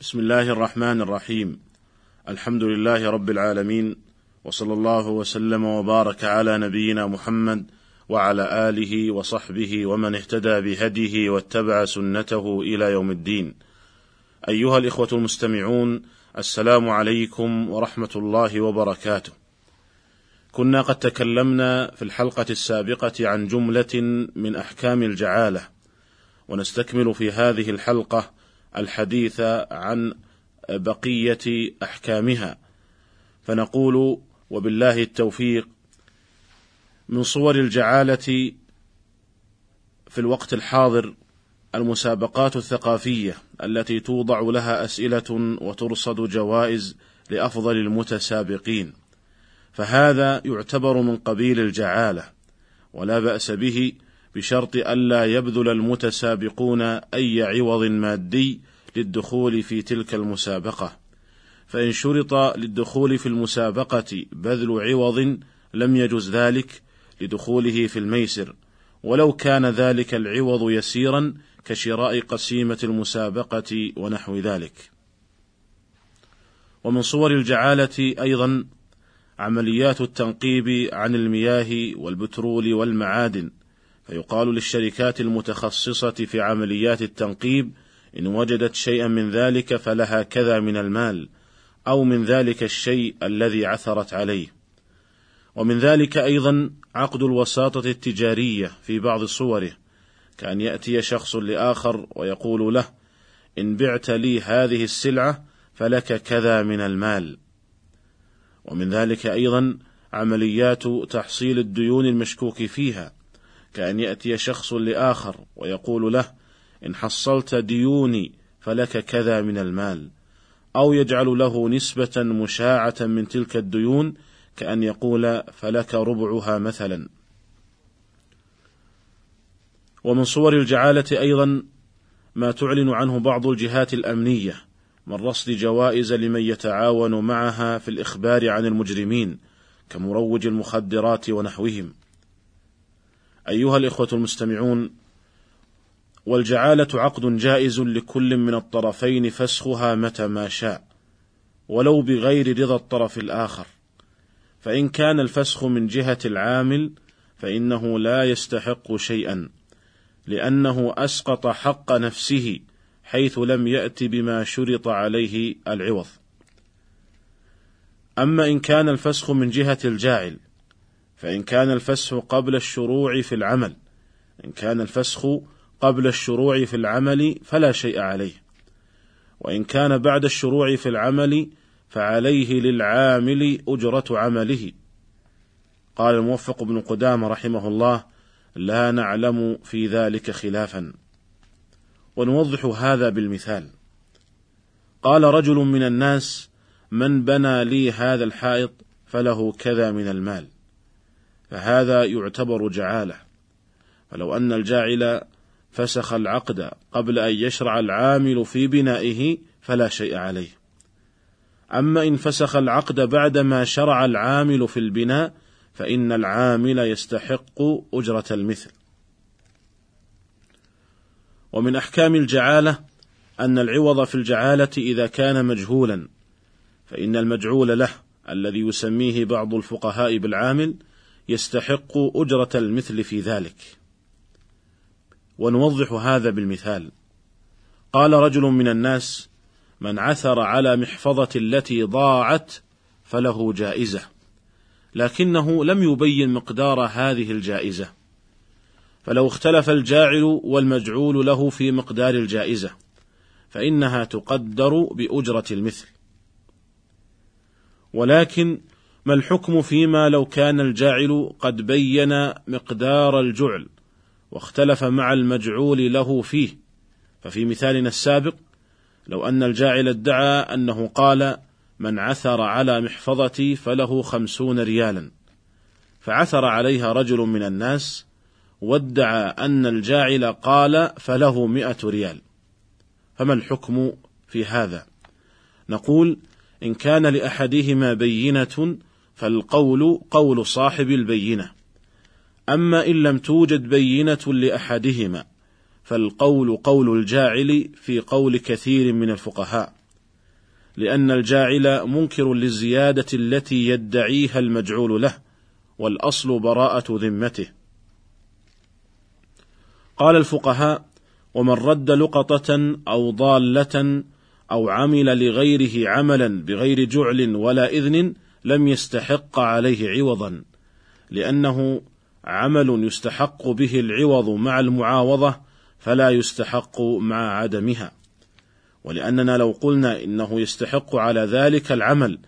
بسم الله الرحمن الرحيم. الحمد لله رب العالمين وصلى الله وسلم وبارك على نبينا محمد وعلى آله وصحبه ومن اهتدى بهديه واتبع سنته إلى يوم الدين. أيها الإخوة المستمعون السلام عليكم ورحمة الله وبركاته. كنا قد تكلمنا في الحلقة السابقة عن جملة من أحكام الجعالة ونستكمل في هذه الحلقة الحديث عن بقية أحكامها. فنقول وبالله التوفيق من صور الجعالة في الوقت الحاضر المسابقات الثقافية التي توضع لها أسئلة وترصد جوائز لأفضل المتسابقين. فهذا يعتبر من قبيل الجعالة ولا بأس به بشرط الا يبذل المتسابقون أي عوض مادي للدخول في تلك المسابقة. فإن شرط للدخول في المسابقة بذل عوض لم يجز ذلك لدخوله في الميسر ولو كان ذلك العوض يسيرا كشراء قسيمة المسابقة ونحو ذلك. ومن صور الجعالة أيضا عمليات التنقيب عن المياه والبترول والمعادن فيقال للشركات المتخصصة في عمليات التنقيب إن وجدت شيئا من ذلك فلها كذا من المال أو من ذلك الشيء الذي عثرت عليه. ومن ذلك أيضا عقد الوساطة التجارية في بعض صوره كأن يأتي شخص لآخر ويقول له إن بعت لي هذه السلعة فلك كذا من المال. ومن ذلك أيضا عمليات تحصيل الديون المشكوك فيها كأن يأتي شخص لآخر ويقول له إن حصلت ديوني فلك كذا من المال. أو يجعل له نسبة مشاعة من تلك الديون كأن يقول فلك ربعها مثلا. ومن صور الجعالة أيضا ما تعلن عنه بعض الجهات الأمنية من رصد جوائز لمن يتعاون معها في الإخبار عن المجرمين كمروج المخدرات ونحوهم. أيها الإخوة المستمعون والجعالة عقد جائز لكل من الطرفين فسخها متى ما شاء ولو بغير رضا الطرف الآخر. فإن كان الفسخ من جهة العامل فإنه لا يستحق شيئا لأنه أسقط حق نفسه حيث لم يأت بما شرط عليه العوض. أما إن كان الفسخ من جهة الجاعل فإن كان الفسخ قبل الشروع في العمل إن كان الفسخ قبل الشروع في العمل فلا شيء عليه. وإن كان بعد الشروع في العمل فعليه للعامل أجرة عمله. قال الموفق بن قدامة رحمه الله لا نعلم في ذلك خلافا. ونوضح هذا بالمثال. قال رجل من الناس من بنى لي هذا الحائط فله كذا من المال. فهذا يعتبر جعالة. فلو أن الجاعل فسخ العقد قبل أن يشرع العامل في بنائه فلا شيء عليه أما إن فسخ العقد بعدما شرع العامل في البناء فإن العامل يستحق أجرة المثل ومن أحكام الجعالة أن العوض في الجعالة إذا كان مجهولا فإن المجعول له الذي يسميه بعض الفقهاء بالعامل يستحق أجرة المثل في ذلك. ونوضح هذا بالمثال. قال رجل من الناس: من عثر على محفظة التي ضاعت فله جائزة، لكنه لم يبين مقدار هذه الجائزة. فلو اختلف الجاعل والمجعول له في مقدار الجائزة، فإنها تقدر بأجرة المثل. ولكن ما الحكم فيما لو كان الجاعل قد بين مقدار الجعل واختلف مع المجعول له فيه. ففي مثالنا السابق لو أن الجاعل ادعى أنه قال من عثر على محفظتي فله خمسون ريالا فعثر عليها رجل من الناس وادعى أن الجاعل قال فله مئة ريال فما الحكم في هذا؟ نقول إن كان لأحدهما بينة فالقول قول صاحب البينة أما إن لم توجد بينة لأحدهما فالقول قول الجاعل في قول كثير من الفقهاء لأن الجاعل منكر للزيادة التي يدعيها المجعول له والأصل براءة ذمته. قال الفقهاء ومن رد لقطة أو ضالة أو عمل لغيره عملا بغير جعل ولا إذن لم يستحق عليه عوضا لأنه عمل يستحق به العوض مع المعاوضة فلا يستحق مع عدمها ولأننا لو قلنا إنه يستحق على ذلك العمل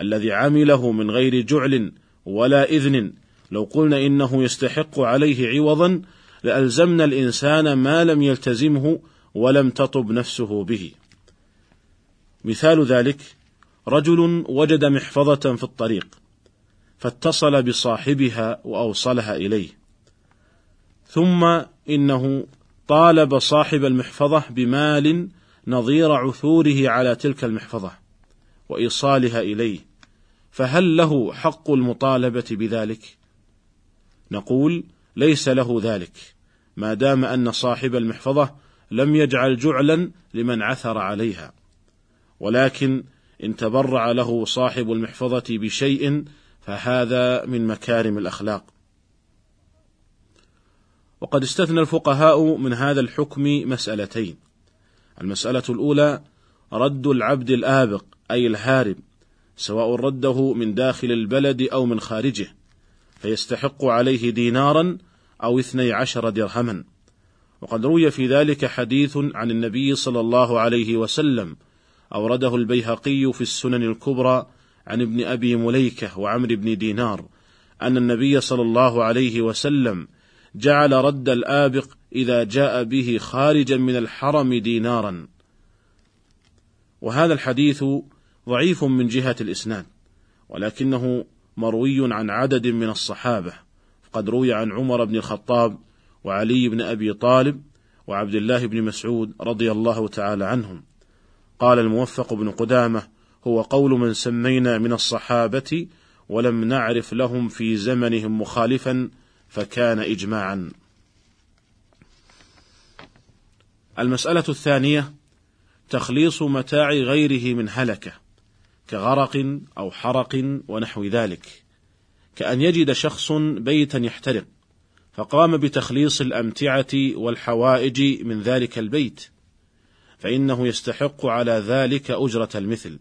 الذي عمله من غير جعل ولا إذن لو قلنا إنه يستحق عليه عوضا لألزمنا الإنسان ما لم يلتزمه ولم تطب نفسه به. مثال ذلك رجل وجد محفظة في الطريق فاتصل بصاحبها وأوصلها إليه. ثم إنه طالب صاحب المحفظة بمال نظير عثوره على تلك المحفظة وإيصالها إليه، فهل له حق المطالبة بذلك؟ نقول: ليس له ذلك ما دام أن صاحب المحفظة لم يجعل جعلا لمن عثر عليها ولكن إن تبرع له صاحب المحفظة بشيء فهذا من مكارم الأخلاق. وقد استثنى الفقهاء من هذا الحكم مسألتين. المسألة الأولى رد العبد الآبق أي الهارب سواء رده من داخل البلد أو من خارجه فيستحق عليه دينارا أو اثني عشر درهما. وقد روي في ذلك حديث عن النبي صلى الله عليه وسلم أورده البيهقي في السنن الكبرى عن ابن أبي مليكة وعمر بن دينار أن النبي صلى الله عليه وسلم جعل رد الآبق إذا جاء به خارجا من الحرم دينارا. وهذا الحديث ضعيف من جهة الإسناد ولكنه مروي عن عدد من الصحابة قد روي عن عمر بن الخطاب وعلي بن أبي طالب وعبد الله بن مسعود رضي الله تعالى عنهم. قال الموفق بن قدامة هو قول من سمينا من الصحابة ولم نعرف لهم في زمنهم مخالفا فكان إجماعا. المسألة الثانية تخليص متاع غيره من هلكة كغرق أو حرق ونحو ذلك كأن يجد شخص بيتا يحترق فقام بتخليص الأمتعة والحوائج من ذلك البيت فإنه يستحق على ذلك أجرة المثل.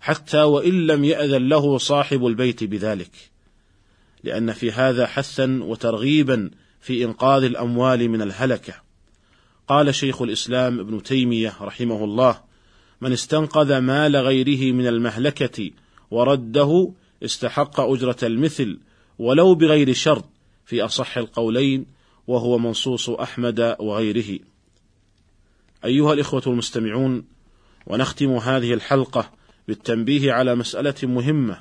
حتى وإن لم يأذن له صاحب البيت بذلك لأن في هذا حثا وترغيبا في إنقاذ الأموال من الهلكة قال شيخ الإسلام ابن تيمية رحمه الله من استنقذ مال غيره من المهلكة ورده استحق أجرة المثل ولو بغير شرط في أصح القولين وهو منصوص أحمد وغيره. أيها الإخوة المستمعون، ونختم هذه الحلقة بالتنبيه على مسألة مهمة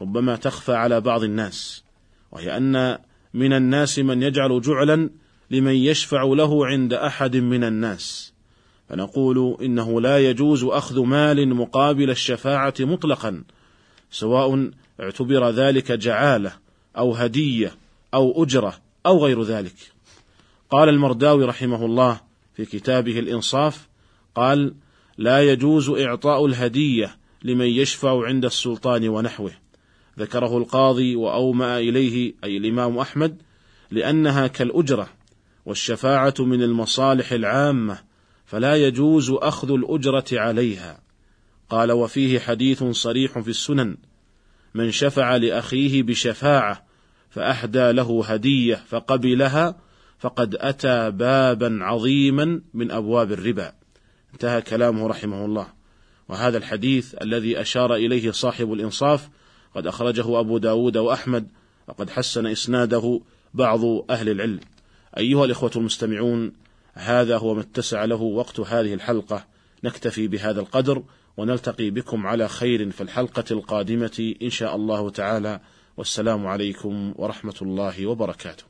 ربما تخفى على بعض الناس، وهي أن من الناس من يجعل جعلا لمن يشفع له عند أحد من الناس، فنقول إنه لا يجوز أخذ مال مقابل الشفاعة مطلقا، سواء اعتبر ذلك جعالة أو هدية أو أجرة أو غير ذلك. قال المرداوي رحمه الله في كتابه الإنصاف قال: لا يجوز إعطاء الهدية لمن يشفع عند السلطان ونحوه. ذكره القاضي وأومأ إليه أي الإمام أحمد لأنها كالأجرة والشفاعة من المصالح العامة فلا يجوز أخذ الأجرة عليها. قال وفيه حديث صريح في السنن من شفع لأخيه بشفاعة فأهدى له هدية فقبلها فقد أتى بابا عظيما من أبواب الربا انتهى كلامه رحمه الله وهذا الحديث الذي أشار إليه صاحب الإنصاف قد أخرجه أبو داود وأحمد وقد حسن إسناده بعض أهل العلم. أيها الإخوة المستمعون هذا هو ما اتسع له وقت هذه الحلقة. نكتفي بهذا القدر ونلتقي بكم على خير في الحلقة القادمة إن شاء الله تعالى. والسلام عليكم ورحمة الله وبركاته.